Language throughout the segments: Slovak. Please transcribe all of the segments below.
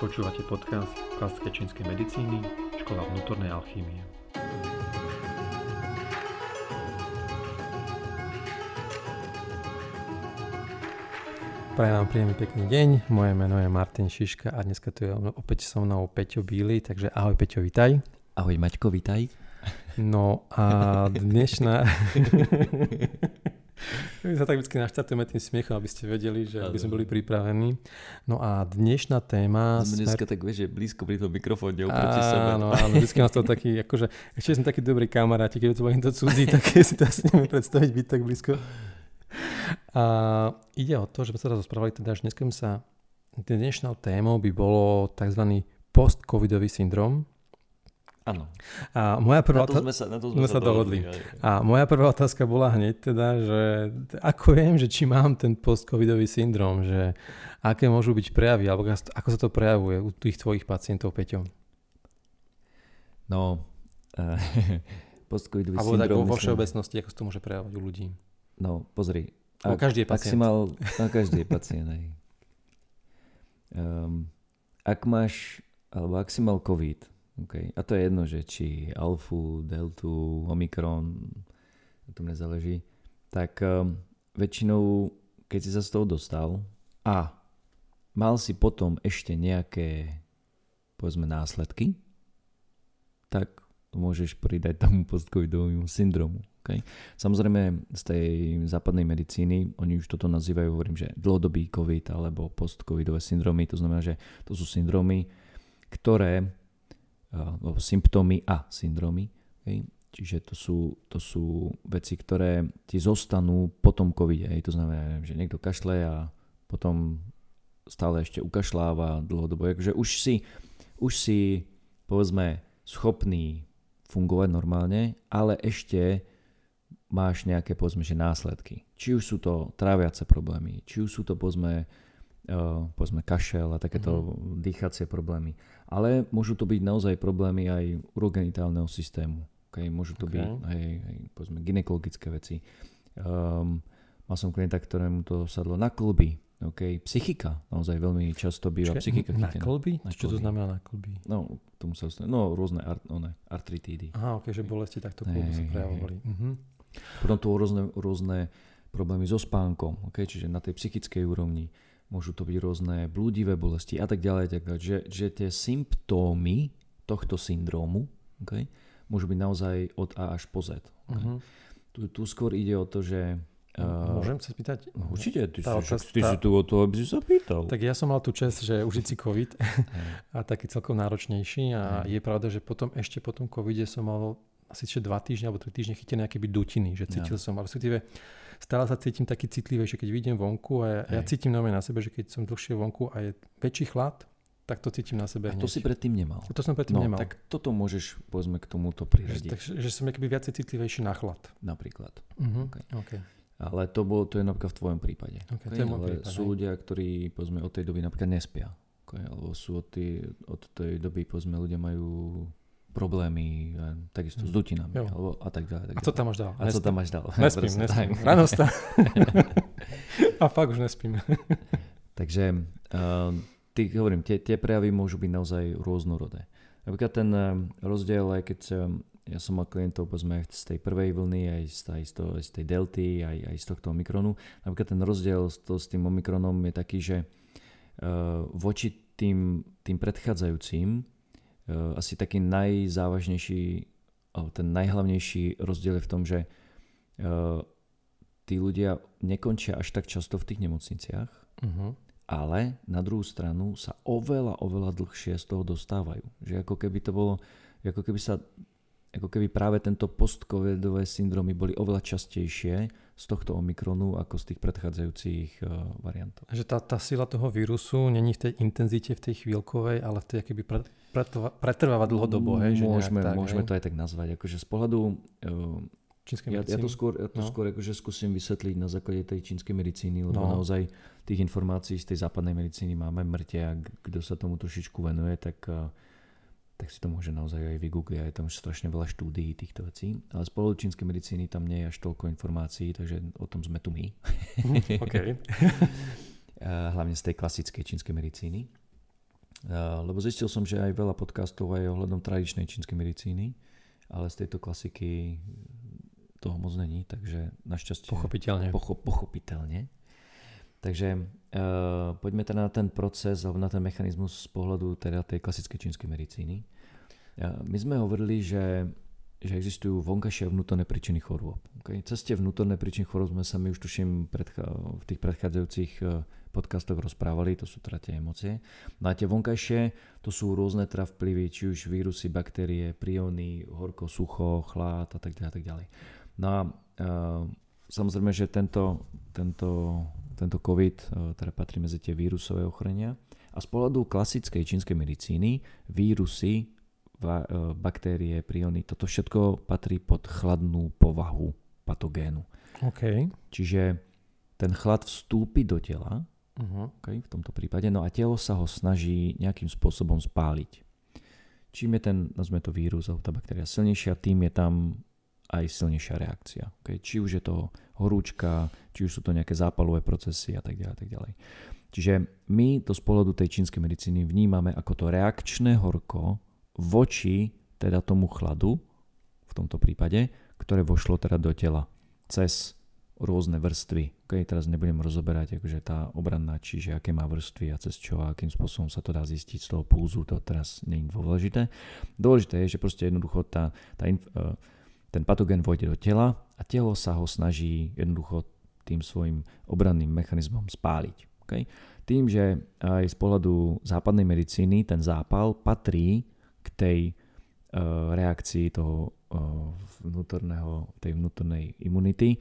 Počúvate podcast klasické čínskej medicíny, škola vnútornej alchýmie. Prajem vám príjemný pekný deň, moje meno je Martin Šiška a dneska tu je opäť so mnou Peťo Bíly, takže ahoj Peťo, vitaj. Ahoj Maťko, vitaj. No a dnešná... My sa tak vždy naštartujeme tým smiechom, aby ste vedeli, že aby sme boli pripravení. No a dnešná téma... Sme dneska tak, vieš, že blízko pri tom mikrofóne oproti sebe. Áno, áno, vždy nás to taký, akože, ešte sme takí dobrí kamaráti, keď to budem to cudzí, tak si to asi neviem predstaviť byť tak blízko. A ide o to, že sme sa teraz rozprávali, teda, že dneska sa dnešnou témou by bolo tzv. post-covidový syndrom, Áno. A moja prvá na to sme sa, na to sme, sme sa dohodli. dohodli. A moja prvá otázka bola hneď teda, že ako viem, že či mám ten post-covidový syndrom, že aké môžu byť prejavy, alebo ako sa to prejavuje u tých tvojich pacientov, Peťo? No, uh, post-covidový alebo syndrom... Alebo vo všeobecnosti, ako sa to môže prejavovať u ľudí? No, pozri. Ak, každý je pacient. Ak si mal, no, každý je pacient, aj. Um, ak máš, alebo ak si mal COVID, Okay. A to je jedno, že či alfu, deltu, omikron, na tom nezáleží. Tak um, väčšinou, keď si sa z toho dostal a mal si potom ešte nejaké, povedzme, následky, tak môžeš pridať tomu postcovidovému syndromu. Okay? Samozrejme z tej západnej medicíny, oni už toto nazývajú, hovorím, že dlhodobý COVID alebo postcovidové syndromy, to znamená, že to sú syndromy, ktoré symptómy a syndromy. Okay? Čiže to sú, to sú veci, ktoré ti zostanú po tom covide. Hej? To znamená, že niekto kašle a potom stále ešte ukašľáva dlhodobo. Takže už si, už si povedzme schopný fungovať normálne, ale ešte máš nejaké povedzme, že následky. Či už sú to tráviace problémy, či už sú to povedzme povedzme kašel a takéto mm-hmm. dýchacie problémy. Ale môžu to byť naozaj problémy aj urogenitálneho systému. Okay? Môžu to okay. byť aj, aj povedzme ginekologické veci. Um, mal som klienta, ktorému to sadlo na klby. Okay. Psychika naozaj veľmi často býva. Čiže psychika na klby? Na Čo to znamená na klby? No, tomu sa ostane. No, rôzne art, one, artritídy. Aha, ok, že bolesti takto klubu sa prejavovali. Uh-huh. Potom tu rôzne, rôzne problémy so spánkom, okay? čiže na tej psychickej úrovni môžu to byť rôzne blúdivé bolesti a tak ďalej, tak ďalej. Že, že tie symptómy tohto syndrómu okay, môžu byť naozaj od A až po Z. Okay. Uh-huh. Tu, tu skôr ide o to, že Uh, Môžem sa spýtať? No, určite, ty, tá si, ty tá... si tu o to, aby si sa pýtal. Tak ja som mal tú čest, že užiť si COVID a taký celkom náročnejší a je pravda, že potom ešte po tom COVIDe som mal asi dva týždne alebo tri týždne chytené nejaké byť dutiny, že cítil ja. som, ale respektíve stále sa cítim taký citlivejší, keď vidím vonku a ja, ja cítim nové na sebe, že keď som dlhšie vonku a je väčší chlad, tak to cítim na sebe A to si predtým nemal. To som predtým no, nemal. tak toto môžeš, povedzme, k tomuto priradiť. Takže že som akoby viacej citlivejší na chlad. Napríklad. Uh-huh. Okay. Okay. Ale to, bolo, to je napríklad v tvojom prípade. Okay, okay? To je Ale prípad, sú ľudia, ktorí povedzme, od tej doby napríklad nespia. Okay? Alebo sú od, tej, od tej doby, povedzme, ľudia majú problémy, takisto s hm. dutinami, alebo a tak ďalej. Tak a co tam máš dal? A, a co tam máš dal? Nespím, nespím. Ráno a fakt už nespím. Takže uh, ty, hovorím, tie, tie prejavy môžu byť naozaj rôznorodé. Napríklad ten uh, rozdiel, aj keď um, ja som mal klientov povedzme z tej prvej vlny, aj z, aj z, toho, aj z tej delty, aj, aj z tohto omikronu. Napríklad ten rozdiel s, to, s tým omikronom je taký, že uh, voči tým, tým predchádzajúcim Eh, asi taký najzávažnejší, ten najhlavnejší rozdiel je v tom, že uh, tí ľudia nekončia až tak často v tých nemocniciach, uh-huh. ale na druhú stranu sa oveľa, oveľa dlhšie z toho dostávajú. Že ako keby to bolo, ako keby sa ako keby práve tento post-covidové syndromy boli oveľa častejšie z tohto Omikronu ako z tých predchádzajúcich uh, variantov. Že tá, tá sila toho vírusu není v tej intenzite, v tej chvíľkovej, ale v tej akoby pre, pretrváva dlhodobo. Hej, že môžeme, tak, môžeme hej? to aj tak nazvať. Akože z pohľadu uh, ja, ja to skôr, ja to no. skôr akože skúsim vysvetliť na základe tej čínskej medicíny, lebo no. naozaj tých informácií z tej západnej medicíny máme mŕte a kto sa tomu trošičku venuje, tak uh, tak si to môže naozaj aj vygoogliť, je tam strašne veľa štúdií týchto vecí. Ale z čínskej medicíny tam nie je až toľko informácií, takže o tom sme tu my. Mhm, okay. Hlavne z tej klasickej čínskej medicíny. lebo zistil som, že aj veľa podcastov aj ohľadom tradičnej čínskej medicíny, ale z tejto klasiky toho moc není, takže našťastie... Pochopiteľne. Pocho, pochopiteľne. Takže uh, poďme teda na ten proces alebo na ten mechanizmus z pohľadu teda tej klasickej čínskej medicíny. Uh, my sme hovorili, že že existujú vonkajšie a vnútorné príčiny chorôb. Okay? Ceste vnútorné príčiny chorôb sme sa my už tuším v tých predchádzajúcich e, podcastoch rozprávali, to sú teda tie emócie. No a tie vonkajšie, to sú rôzne teda vplyvy, či už vírusy, baktérie, priony, horko, sucho, chlad a tak ďalej. A tak ďalej. No a uh, samozrejme, že tento, tento, tento COVID uh, teda patrí medzi tie vírusové ochorenia. A z pohľadu klasickej čínskej medicíny vírusy e, baktérie, priony, toto všetko patrí pod chladnú povahu patogénu. Okay. Čiže ten chlad vstúpi do tela, uh-huh. okay, v tomto prípade, no a telo sa ho snaží nejakým spôsobom spáliť. Čím je ten, nazme to vírus alebo tá baktéria silnejšia, tým je tam aj silnejšia reakcia. Okay? Či už je to horúčka, či už sú to nejaké zápalové procesy a tak ďalej. Tak ďalej. Čiže my to z pohľadu tej čínskej medicíny vnímame ako to reakčné horko, voči teda tomu chladu, v tomto prípade, ktoré vošlo teda do tela cez rôzne vrstvy. Okay, teraz nebudem rozoberať akože tá obranná, čiže aké má vrstvy a cez čo a akým spôsobom sa to dá zistiť z toho púzu, to teraz nie je dôležité. Dôležité je, že proste jednoducho tá, tá e, ten patogén vojde do tela a telo sa ho snaží jednoducho tým svojim obranným mechanizmom spáliť. Okay? Tým, že aj z pohľadu západnej medicíny ten zápal patrí k tej uh, reakcii toho uh, vnútorného, tej vnútornej imunity.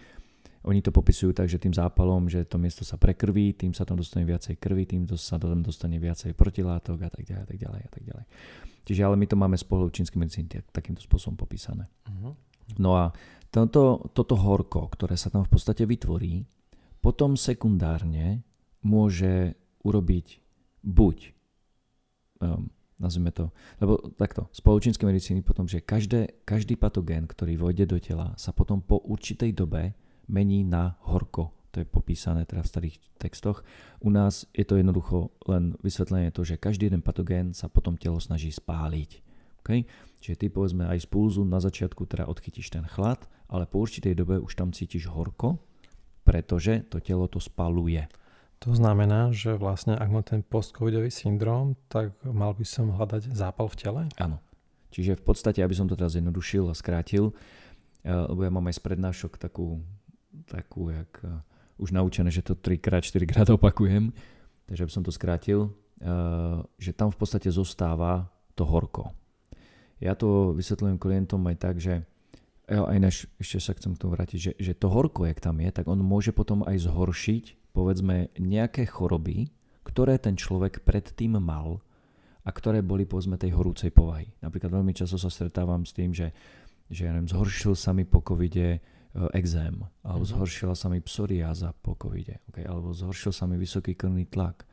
Oni to popisujú tak, že tým zápalom, že to miesto sa prekrví, tým sa tam dostane viacej krvi, tým sa tam dostane viacej protilátok a tak ďalej, a tak ďalej, a tak ďalej. Čiže ale my to máme z pohľadu čínskej medicíny takýmto spôsobom popísané. Uh-huh. No a toto, toto horko, ktoré sa tam v podstate vytvorí, potom sekundárne môže urobiť buď um, nazvime to, lebo takto, z spoločenskej medicíny potom, že každé, každý patogén, ktorý vojde do tela, sa potom po určitej dobe mení na horko. To je popísané teda v starých textoch. U nás je to jednoducho len vysvetlenie to, že každý jeden patogén sa potom telo snaží spáliť. Okay? Čiže ty povedzme aj z pulzu na začiatku teda odchytíš ten chlad, ale po určitej dobe už tam cítiš horko, pretože to telo to spaluje. To znamená, že vlastne ak mám ten post-covidový syndrom, tak mal by som hľadať zápal v tele? Áno. Čiže v podstate, aby som to teraz zjednodušil a skrátil, eh, lebo ja mám aj z prednášok takú, takú jak eh, už naučené, že to 3 4 krát opakujem, takže aby som to skrátil, eh, že tam v podstate zostáva to horko. Ja to vysvetľujem klientom aj tak, že aj než, ešte sa chcem k tomu vrátiť, že, že to horko, jak tam je, tak on môže potom aj zhoršiť povedzme nejaké choroby, ktoré ten človek predtým mal a ktoré boli povedzme tej horúcej povahy. Napríklad veľmi často sa stretávam s tým, že, že ja neviem, zhoršil sa mi po covide e, exém, alebo mm-hmm. zhoršila sa mi psoriáza po covide, okay? alebo zhoršil sa mi vysoký krvný tlak,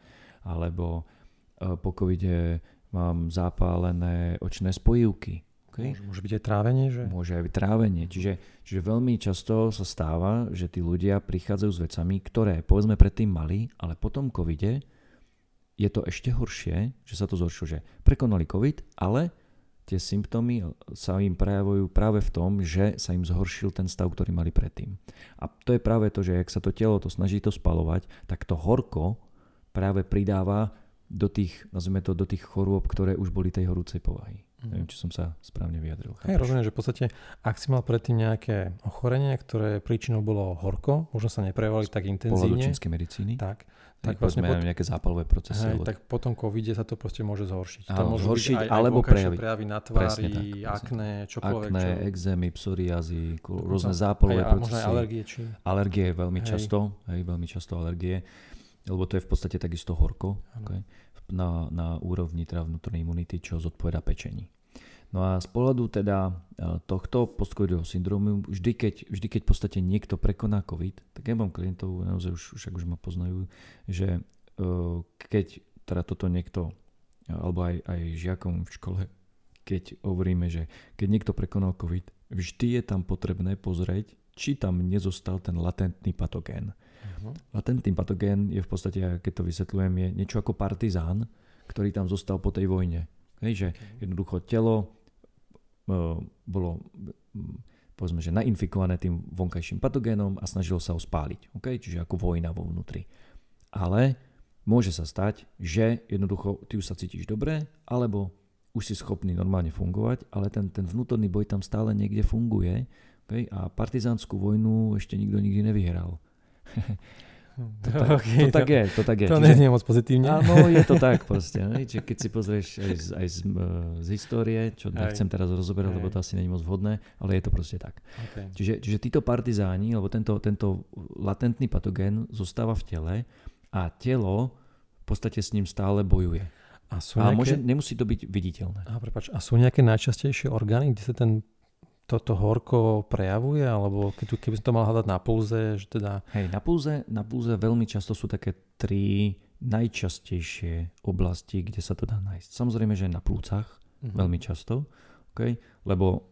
alebo uh, po covide mám zapálené očné spojivky, Okay? Môže, môže byť aj trávenie? Že? Môže aj byť trávenie. Čiže, čiže veľmi často sa stáva, že tí ľudia prichádzajú s vecami, ktoré povedzme predtým mali, ale po tom covide je to ešte horšie, že sa to zhoršilo, že prekonali covid, ale tie symptómy sa im prejavujú práve v tom, že sa im zhoršil ten stav, ktorý mali predtým. A to je práve to, že ak sa to telo to snaží to spalovať, tak to horko práve pridáva do tých, nazvime to, do tých chorôb, ktoré už boli tej horúcej povahy. Mm. Neviem, či som sa správne vyjadril. Hej, rozumiem, že v podstate, ak si mal predtým nejaké ochorenie, ktoré príčinou bolo horko, možno sa neprejavovali tak intenzívne. čínskej medicíny. Tak. Tak, vlastne pot... nejaké zápalové procesy. Hej, tak potom covide sa to proste môže zhoršiť. Áno, to môže zhoršiť aj, alebo aj prejaviť. prejavy na tvári, tak, akné, čokoľvek. Akné, čo... exémy, psoriazy, rôzne zápalové hej, procesy. Možno aj alergie. Či... Alergie veľmi hej. často, hej, veľmi často alergie, lebo to je v podstate takisto horko. Okay na, na úrovni teda vnútornej imunity, čo zodpoveda pečení. No a z pohľadu teda e, tohto postcovidového syndromu, vždy keď, vždy keď v podstate niekto prekoná COVID, tak ja mám klientov, naozaj už, však už ma poznajú, že e, keď teda toto niekto, alebo aj, aj žiakom v škole, keď hovoríme, že keď niekto prekonal COVID, vždy je tam potrebné pozrieť, či tam nezostal ten latentný patogén. Uh-huh. Latentný patogén je v podstate, keď to vysvetľujem, je niečo ako partizán, ktorý tam zostal po tej vojne. Hej, že jednoducho telo uh, bolo povedzme, že nainfikované tým vonkajším patogénom a snažilo sa ho spáliť. Okay? Čiže ako vojna vo vnútri. Ale môže sa stať, že jednoducho ty už sa cítiš dobre, alebo už si schopný normálne fungovať, ale ten, ten vnútorný boj tam stále niekde funguje okay? a partizánsku vojnu ešte nikto nikdy nevyhral. To, tak, okay, to tak je, to tak je. To Čiže, nie je moc pozitívne. Áno, je to tak proste. Ne? Čiže keď si pozrieš aj z, aj z, z histórie, čo aj. nechcem teraz rozoberať, aj. lebo to asi není moc vhodné, ale je to proste tak. Okay. Čiže, čiže títo partizáni, alebo tento, tento latentný patogén zostáva v tele a telo v podstate s ním stále bojuje. A, sú nejaké... a môže, nemusí to byť viditeľné. A, prepáč, a sú nejaké najčastejšie orgány, kde sa ten toto horko prejavuje, alebo keď, keby som to mal hľadať na pulze, že teda... Hej, na pulze, na pulze veľmi často sú také tri najčastejšie oblasti, kde sa to dá nájsť. Samozrejme, že na plúcach mm-hmm. veľmi často, okay? lebo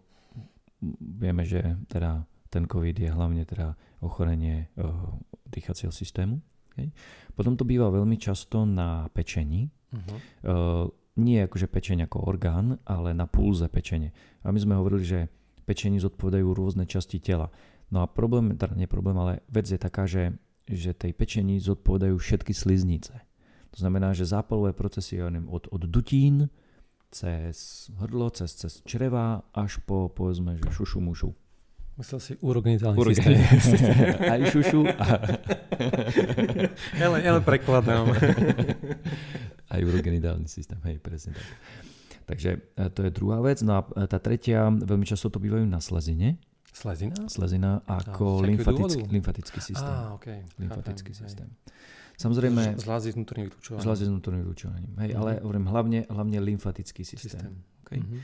vieme, že teda ten COVID je hlavne teda ochorenie uh, dýchacieho systému. Okay? Potom to býva veľmi často na pečení. Uh-huh. Uh, nie akože pečeň ako orgán, ale na pulze pečenie. A my sme hovorili, že pečení zodpovedajú rôzne časti tela. No a problém, teda nie problém, ale vec je taká, že, že tej pečení zodpovedajú všetky sliznice. To znamená, že zápalové procesy neviem, od, od dutín cez hrdlo, cez, cez čreva až po povedzme, že šušu mušu. Myslel si urogenitálny systém. Aj šušu. A... ja, len, ja len prekladám. Aj urogenitálny systém, hej, presne tak. Takže e, to je druhá vec. No a e, tá tretia, veľmi často to bývajú na slezine. Slezina? Slezina ako lymfatický, lymfatický systém. Á, okay. Lymfatický Chápem, systém. Hej. Samozrejme... Zlázy s vnútorným vytúčovaním. Zlázy s vnútorným vytúčovaním. Hej, mm-hmm. ale hovorím hlavne, hlavne lymfatický systém. systém. Okay? Mm-hmm.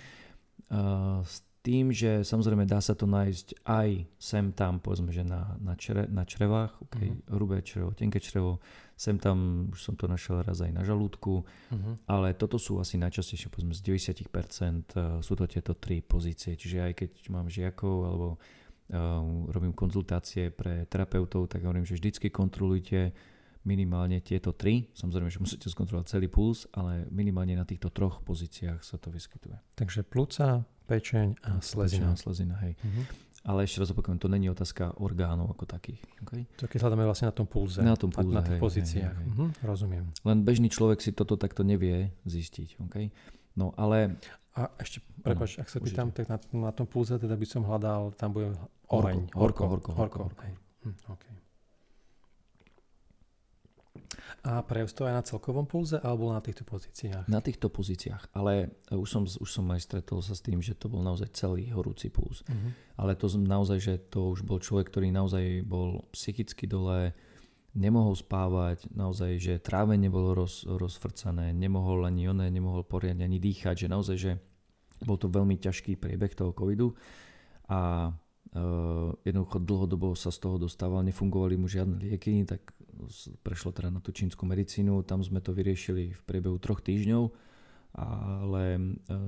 Uh, tým, že samozrejme dá sa to nájsť aj sem tam, povedzme, že na, na, čre, na črevách, okay? mm-hmm. hrubé črevo, tenké črevo, sem tam už som to našiel raz aj na žalúdku, mm-hmm. ale toto sú asi najčastejšie, povedzme z 90% uh, sú to tieto tri pozície, čiže aj keď mám žiakov alebo uh, robím konzultácie pre terapeutov, tak hovorím, že vždycky kontrolujte minimálne tieto tri. Samozrejme, že musíte skontrolovať celý puls, ale minimálne na týchto troch pozíciách sa to vyskytuje. Takže plúca, pečeň a slezina. Pečeň a slezina, hej. Uh-huh. Ale ešte raz opakujem, to není otázka orgánov ako takých. Okay? To keď hľadáme vlastne na tom pulze. Na tom pulze, na tých hej, pozíciách. Hej, hej. Uh-huh, rozumiem. Len bežný človek si toto takto nevie zistiť. Okay? No ale... A ešte, prepáč, ak sa pýtam, tak na, na tom pulze teda by som hľadal, tam bude oheň. Horko, horko, horko. horko, horko, horko. horko. Hm, okay. A prejav to aj na celkovom pulze alebo na týchto pozíciách? Na týchto pozíciách, ale už som, už som aj stretol sa s tým, že to bol naozaj celý horúci puls. Uh-huh. Ale to naozaj, že to už bol človek, ktorý naozaj bol psychicky dole, nemohol spávať, naozaj, že trávenie bolo roz, rozfrcané, nemohol ani oné, nemohol poriadne ani dýchať, že naozaj, že bol to veľmi ťažký priebeh toho covidu a jednoducho dlhodobo sa z toho dostával, nefungovali mu žiadne lieky, tak prešlo teda na tú čínsku medicínu, tam sme to vyriešili v priebehu troch týždňov, ale e,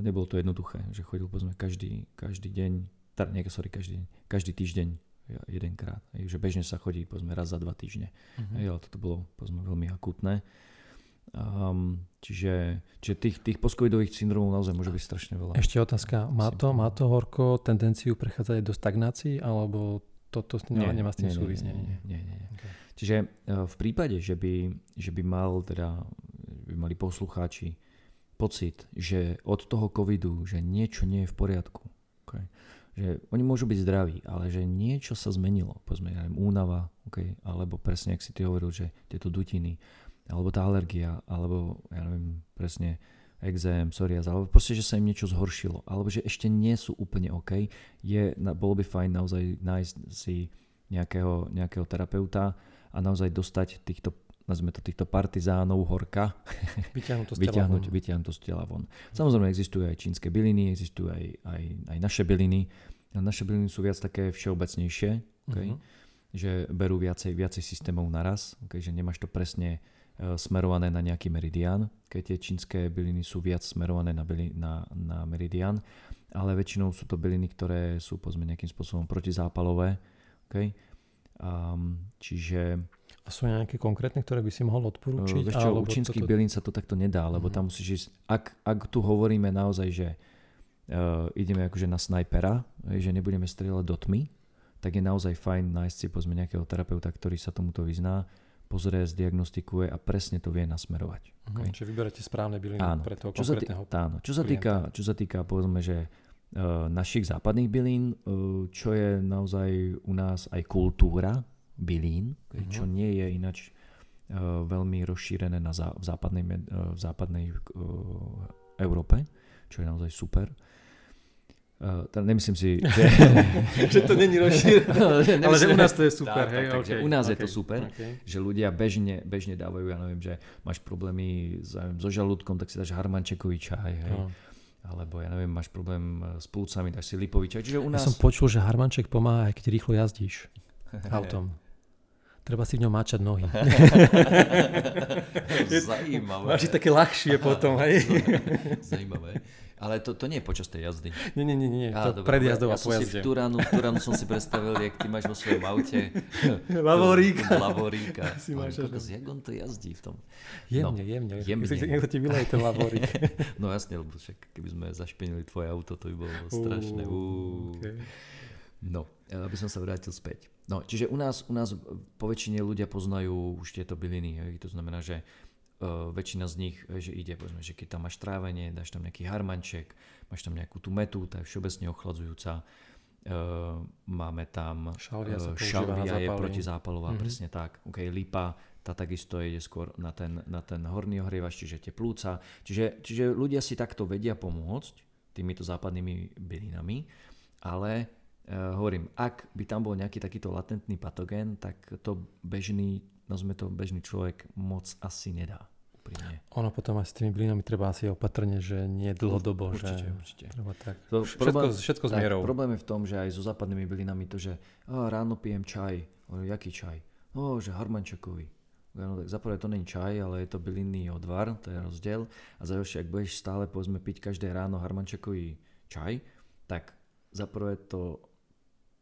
nebolo to jednoduché, že chodil povedzme každý, každý deň, teda nie, sorry, každý deň, každý týždeň jedenkrát, že bežne sa chodí povedzme raz za dva týždne, uh-huh. ale toto bolo povedzme veľmi akutné. Um, čiže čiže tých, tých postcovidových syndromov naozaj môže byť strašne veľa. Ešte otázka, má to, má to horko tendenciu prechádzať do stagnácií, alebo toto nie, nemá s tým súvisť? Nie, nie, nie. nie, nie. Okay. Čiže e, v prípade, že by, že by mal teda, by mali poslucháči pocit, že od toho covidu, že niečo nie je v poriadku, okay, že oni môžu byť zdraví, ale že niečo sa zmenilo, povedzme, ja neviem, únava, okay, alebo presne, ak si ty hovoril, že tieto dutiny, alebo tá alergia, alebo ja neviem, presne exém, psoriaz, alebo proste, že sa im niečo zhoršilo, alebo že ešte nie sú úplne OK, je, bolo by fajn naozaj nájsť si nejakého, nejakého terapeuta, a naozaj dostať týchto nazvime to týchto partizánov horka, vyťahnuť to z tela vyťahnuť, von. Vyťahnuť to z tela von. Samozrejme existujú aj čínske byliny, existujú aj, aj, aj naše byliny. A naše byliny sú viac také všeobecnejšie, okay? uh-huh. že berú viacej, viacej systémov naraz, okay? že nemáš to presne smerované na nejaký meridian, keď tie čínske byliny sú viac smerované na, byli, na, na meridian, ale väčšinou sú to byliny, ktoré sú povedzme nejakým spôsobom protizápalové, okay? Um, čiže... A sú nejaké konkrétne, ktoré by si mohol odporúčiť? Uh, vieš čo, u čínskych toto... bylín sa to takto nedá, lebo uh-huh. tam musíš ísť, ak, ak tu hovoríme naozaj, že uh, ideme akože na snajpera, že nebudeme strieľať do tmy, tak je naozaj fajn nájsť si pozme nejakého terapeuta, ktorý sa tomuto vyzná, pozrie, zdiagnostikuje a presne to vie nasmerovať. Uh-huh. Okay? Čiže vyberáte správne byliny áno. pre toho čo konkrétneho tý, áno. Čo sa, týka, čo sa týka, povedzme, že uh, našich západných bylín, uh, čo je naozaj u nás aj kultúra, bylín, uh-huh. čo nie je ináč uh, veľmi rozšírené na zá, v západnej, v západnej Európe, čo je naozaj super. Uh, teda nemyslím si, že... že to není rozšírené, ale že u nás to je super. Tak, hej, tak, okay, u nás okay, je to super, okay. že ľudia bežne, bežne dávajú, ja neviem, že máš problémy so žalúdkom, tak si dáš harmančekový čaj, hej. No. Alebo ja neviem, máš problém s plúcami, dáš si lipový čaj. Čiže u nás... Ja som počul, že harmanček pomáha, aj keď rýchlo jazdíš autom. Treba si v ňom máčať nohy. Zajímavé. Máš také ľahšie potom, hej? Zajímavé. Ale to, to nie je počas tej jazdy. Nie, nie, nie, nie. to dobré, pred jazdou ja a po jazde. v Turánu, v Turánu som si predstavil, jak ty máš vo svojom aute. Lavoríka. Lavoríka. Si máš on, kokos, jak on to jazdí v tom. Jemne, no, jemne. jemne. Niekto ti vyleje ten lavorík. no jasne, lebo však keby sme zašpenili tvoje auto, to by bolo strašné. Uh, okay. No, aby som sa vrátil späť. No, čiže u nás, u nás po väčšine ľudia poznajú už tieto byliny. Hej. To znamená, že väčšina z nich, že ide, povedzme, že keď tam máš trávenie, dáš tam nejaký harmanček, máš tam nejakú tú metu, tá je všeobecne ochladzujúca. Uh, máme tam šalvia, uh, šalvia je protizápalová, mm-hmm. presne tak. Okay, lipa, tá takisto ide skôr na ten, na ten horný ohrievač, čiže tie plúca. Čiže, čiže ľudia si takto vedia pomôcť týmito západnými bylinami, ale Uh, hovorím, ak by tam bol nejaký takýto latentný patogén, tak to bežný, nazvime to bežný človek moc asi nedá. Úprimne. Ono potom aj s tými blinami treba asi opatrne, že nie dlhodobo. Určite, že určite. Treba tak. To všetko, problém, všetko s mierou. Tak, problém je v tom, že aj so západnými bylinami to, že oh, ráno pijem čaj. O, jaký čaj? O, že harmančakový. No tak zaprvé to není čaj, ale je to bylinný odvar, to je rozdiel. A za ak budeš stále povedzme piť každé ráno harmančakový čaj, tak zaprvé to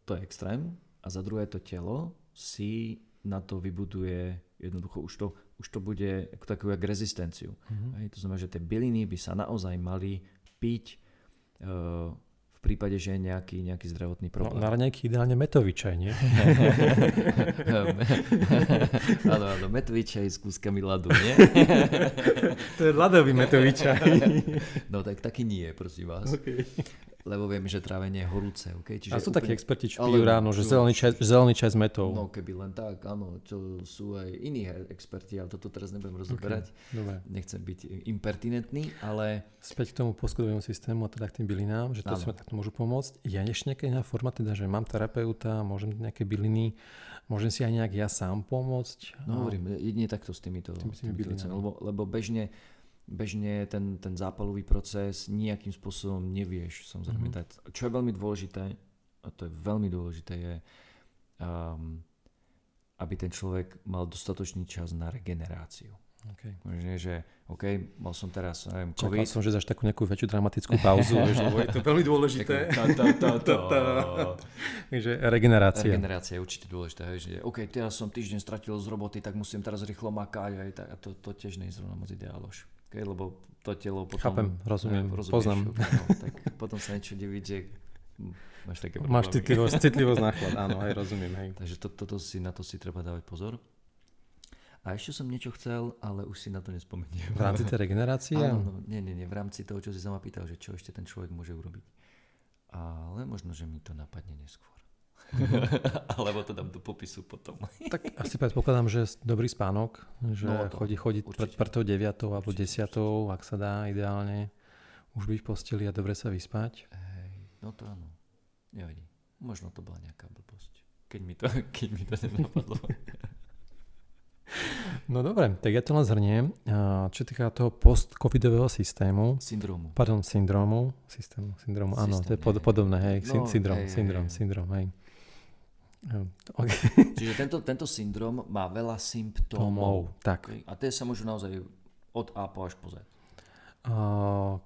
to je extrém a za druhé to telo si na to vybuduje jednoducho už to, už to bude ako takú jak rezistenciu. Mm-hmm. Hej, to znamená, že tie byliny by sa naozaj mali piť uh, v prípade, že je nejaký, nejaký zdravotný no, problém. No, na nejaký ideálne metový čaj, nie? áno, áno, metový čaj s kúskami ľadu, nie? to je ľadový metový čaj. no tak taký nie, prosím vás. Okay lebo viem, že trávenie je horúce. Okay? Čiže a sú úplne... takí experti, čo pijú ráno, že zelený čaj, zelený čaj s metou. No keby len tak, áno, čo sú aj iní experti, ale toto teraz nebudem rozoberať. Okay. Nechcem byť impertinentný, ale... Späť k tomu poschodovému systému a teda k tým bylinám, že to si takto môžu pomôcť. Ja ešte nejaká iná forma, teda, že mám terapeuta, môžem nejaké byliny, môžem si aj nejak ja sám pomôcť. No, hovorím, jedine takto s týmito, tými, tými týmito lebo, lebo bežne bežne ten, ten zápalový proces nejakým spôsobom nevieš samozrejme mm-hmm. dať. Čo je veľmi dôležité, a to je veľmi dôležité, je um, aby ten človek mal dostatočný čas na regeneráciu. Okay. Že, že OK, mal som teraz, neviem, COVID. Čakal som, že zaš takú nejakú väčšiu dramatickú pauzu, že je to veľmi dôležité. Takže regenerácia. Regenerácia je určite dôležitá. Že OK, teraz som týždeň stratil z roboty, tak musím teraz rýchlo makať. Aj tak, a to, to tiež nie je zrovna moc ideálož. Okay, lebo to telo potom... Chápem, rozumiem, ne, poznám. No, tak potom sa niečo diviť, že máš také problémy. Máš citlivosť, citlivosť náklad, áno, aj rozumiem. Hej. Takže to, toto si, na to si treba dávať pozor. A ešte som niečo chcel, ale už si na to nespomeniem. V rámci tej regenerácie? Áno, no, nie, nie, nie, v rámci toho, čo si sa ma pýtal, že čo ešte ten človek môže urobiť. Ale možno, že mi to napadne neskôr. Alebo to dám do popisu potom. tak asi predpokladám, že dobrý spánok, že no, chodí chodiť pred, tou 9 alebo 10, ak sa dá ideálne. Už byť v posteli a dobre sa vyspať. Hej, no to áno. Nevadí. Možno to bola nejaká blbosť. Keď mi to, keď mi to nenapadlo. No dobre, tak ja to len zhrniem. Čo týka toho post-covidového systému. Syndromu. Pardon, syndromu. Systému, syndromu, áno, to je pod, podobné, hej. No, syndrom, hej, syndrom, hej. syndrom, hej. Okay. Čiže tento, tento syndrom má veľa symptómov. tak. Okay? A tie sa môžu naozaj od A po až po Z.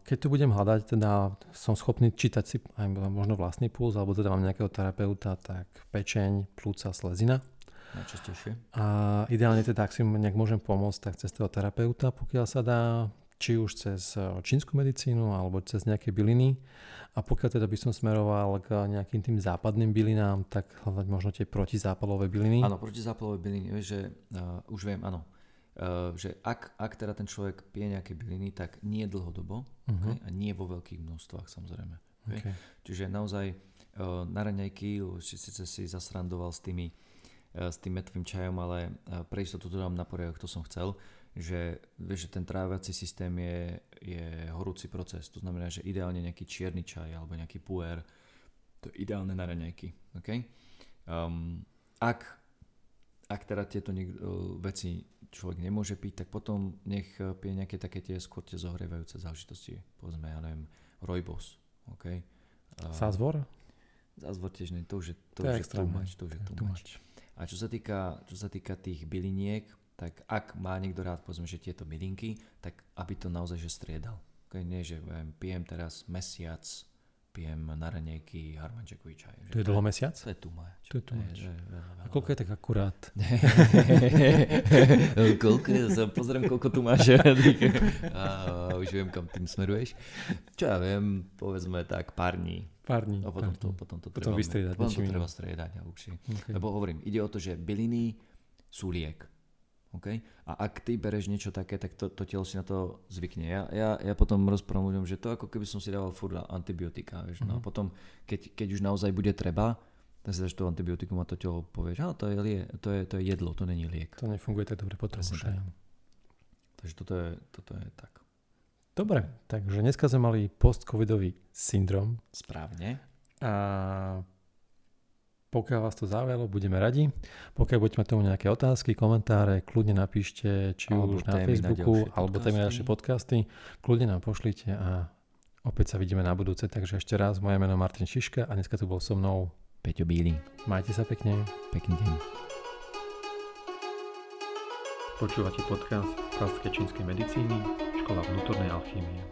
Keď tu budem hľadať, teda som schopný čítať si aj možno vlastný puls, alebo teda mám nejakého terapeuta, tak pečeň, plúca, slezina. najčastejšie. A ideálne teda, ak si nejak môžem pomôcť, tak cez toho terapeuta, pokiaľ sa dá, či už cez eh, čínsku medicínu alebo cez nejaké byliny. A pokiaľ teda by som smeroval k nejakým tým západným bylinám, tak hľadať možno tie protizápalové byliny. Áno, protizápalové byliny, vieš, že uh, už viem, áno. Uh, že ak, ak teda ten človek pije nejaké byliny, tak nie dlhodobo uh-huh. okay, a nie vo veľkých množstvách samozrejme. Okay? Okay. Čiže naozaj uh, na raňajky, síce si zasrandoval s tými s tým metovým čajom, ale pre istotu to dám na poriadok, to som chcel že, vieš, že ten trávací systém je, je horúci proces. To znamená, že ideálne nejaký čierny čaj alebo nejaký puer, to je ideálne na raňajky. Okay? Um, ak, ak teda tieto niek- veci človek nemôže piť, tak potom nech pije nejaké také tie skôr tie zohrievajúce záležitosti. Povedzme, ja neviem, rojbos. Okay? Uh, Sázvor? Zázvor tiež nie, to už je, to, to, je too much, to už je too much. A čo sa týka, čo sa týka tých byliniek, tak ak má niekto rád, povedzme, že tieto bylinky, tak aby to naozaj že striedal. Okay, nie, že viem, pijem teraz mesiac, pijem na ranejky harmančekový čaj. To je dlho mesiac? To je tu mať. To je tu mať. A koľko je tak akurát? koľko je? Pozriem, koľko tu máš. a už viem, kam tým smeruješ. Čo ja viem, povedzme tak pár dní. Pár dní. A potom to, potom to potom treba, potom to treba striedať. Okay. Lebo hovorím, ide o to, že byliny sú liek. Okay? A ak ty bereš niečo také, tak to, to telo si na to zvykne. Ja, ja, ja potom rozprávam ľuďom, že to ako keby som si dával furt antibiotika. Vieš? Mm-hmm. No a mhm. potom, keď, keď už naozaj bude treba, tak si dáš to antibiotikum a to telo povie, že to je, lie, to, je, to je jedlo, to není liek. To nefunguje tak dobre potom tak. Takže toto je, toto je tak. Dobre, takže dneska sme mali post-covidový syndrom. Správne. A pokiaľ vás to zaujalo, budeme radi. Pokiaľ budete mať tomu nejaké otázky, komentáre, kľudne napíšte, či alebo už na Facebooku, na alebo témy na naše podcasty. Kľudne nám pošlite a opäť sa vidíme na budúce. Takže ešte raz, moje meno Martin Šiška a dneska tu bol so mnou Peťo Bíly. Majte sa pekne. Pekný deň. Počúvate podcast Klasické čínskej medicíny, škola vnútornej alchýmie.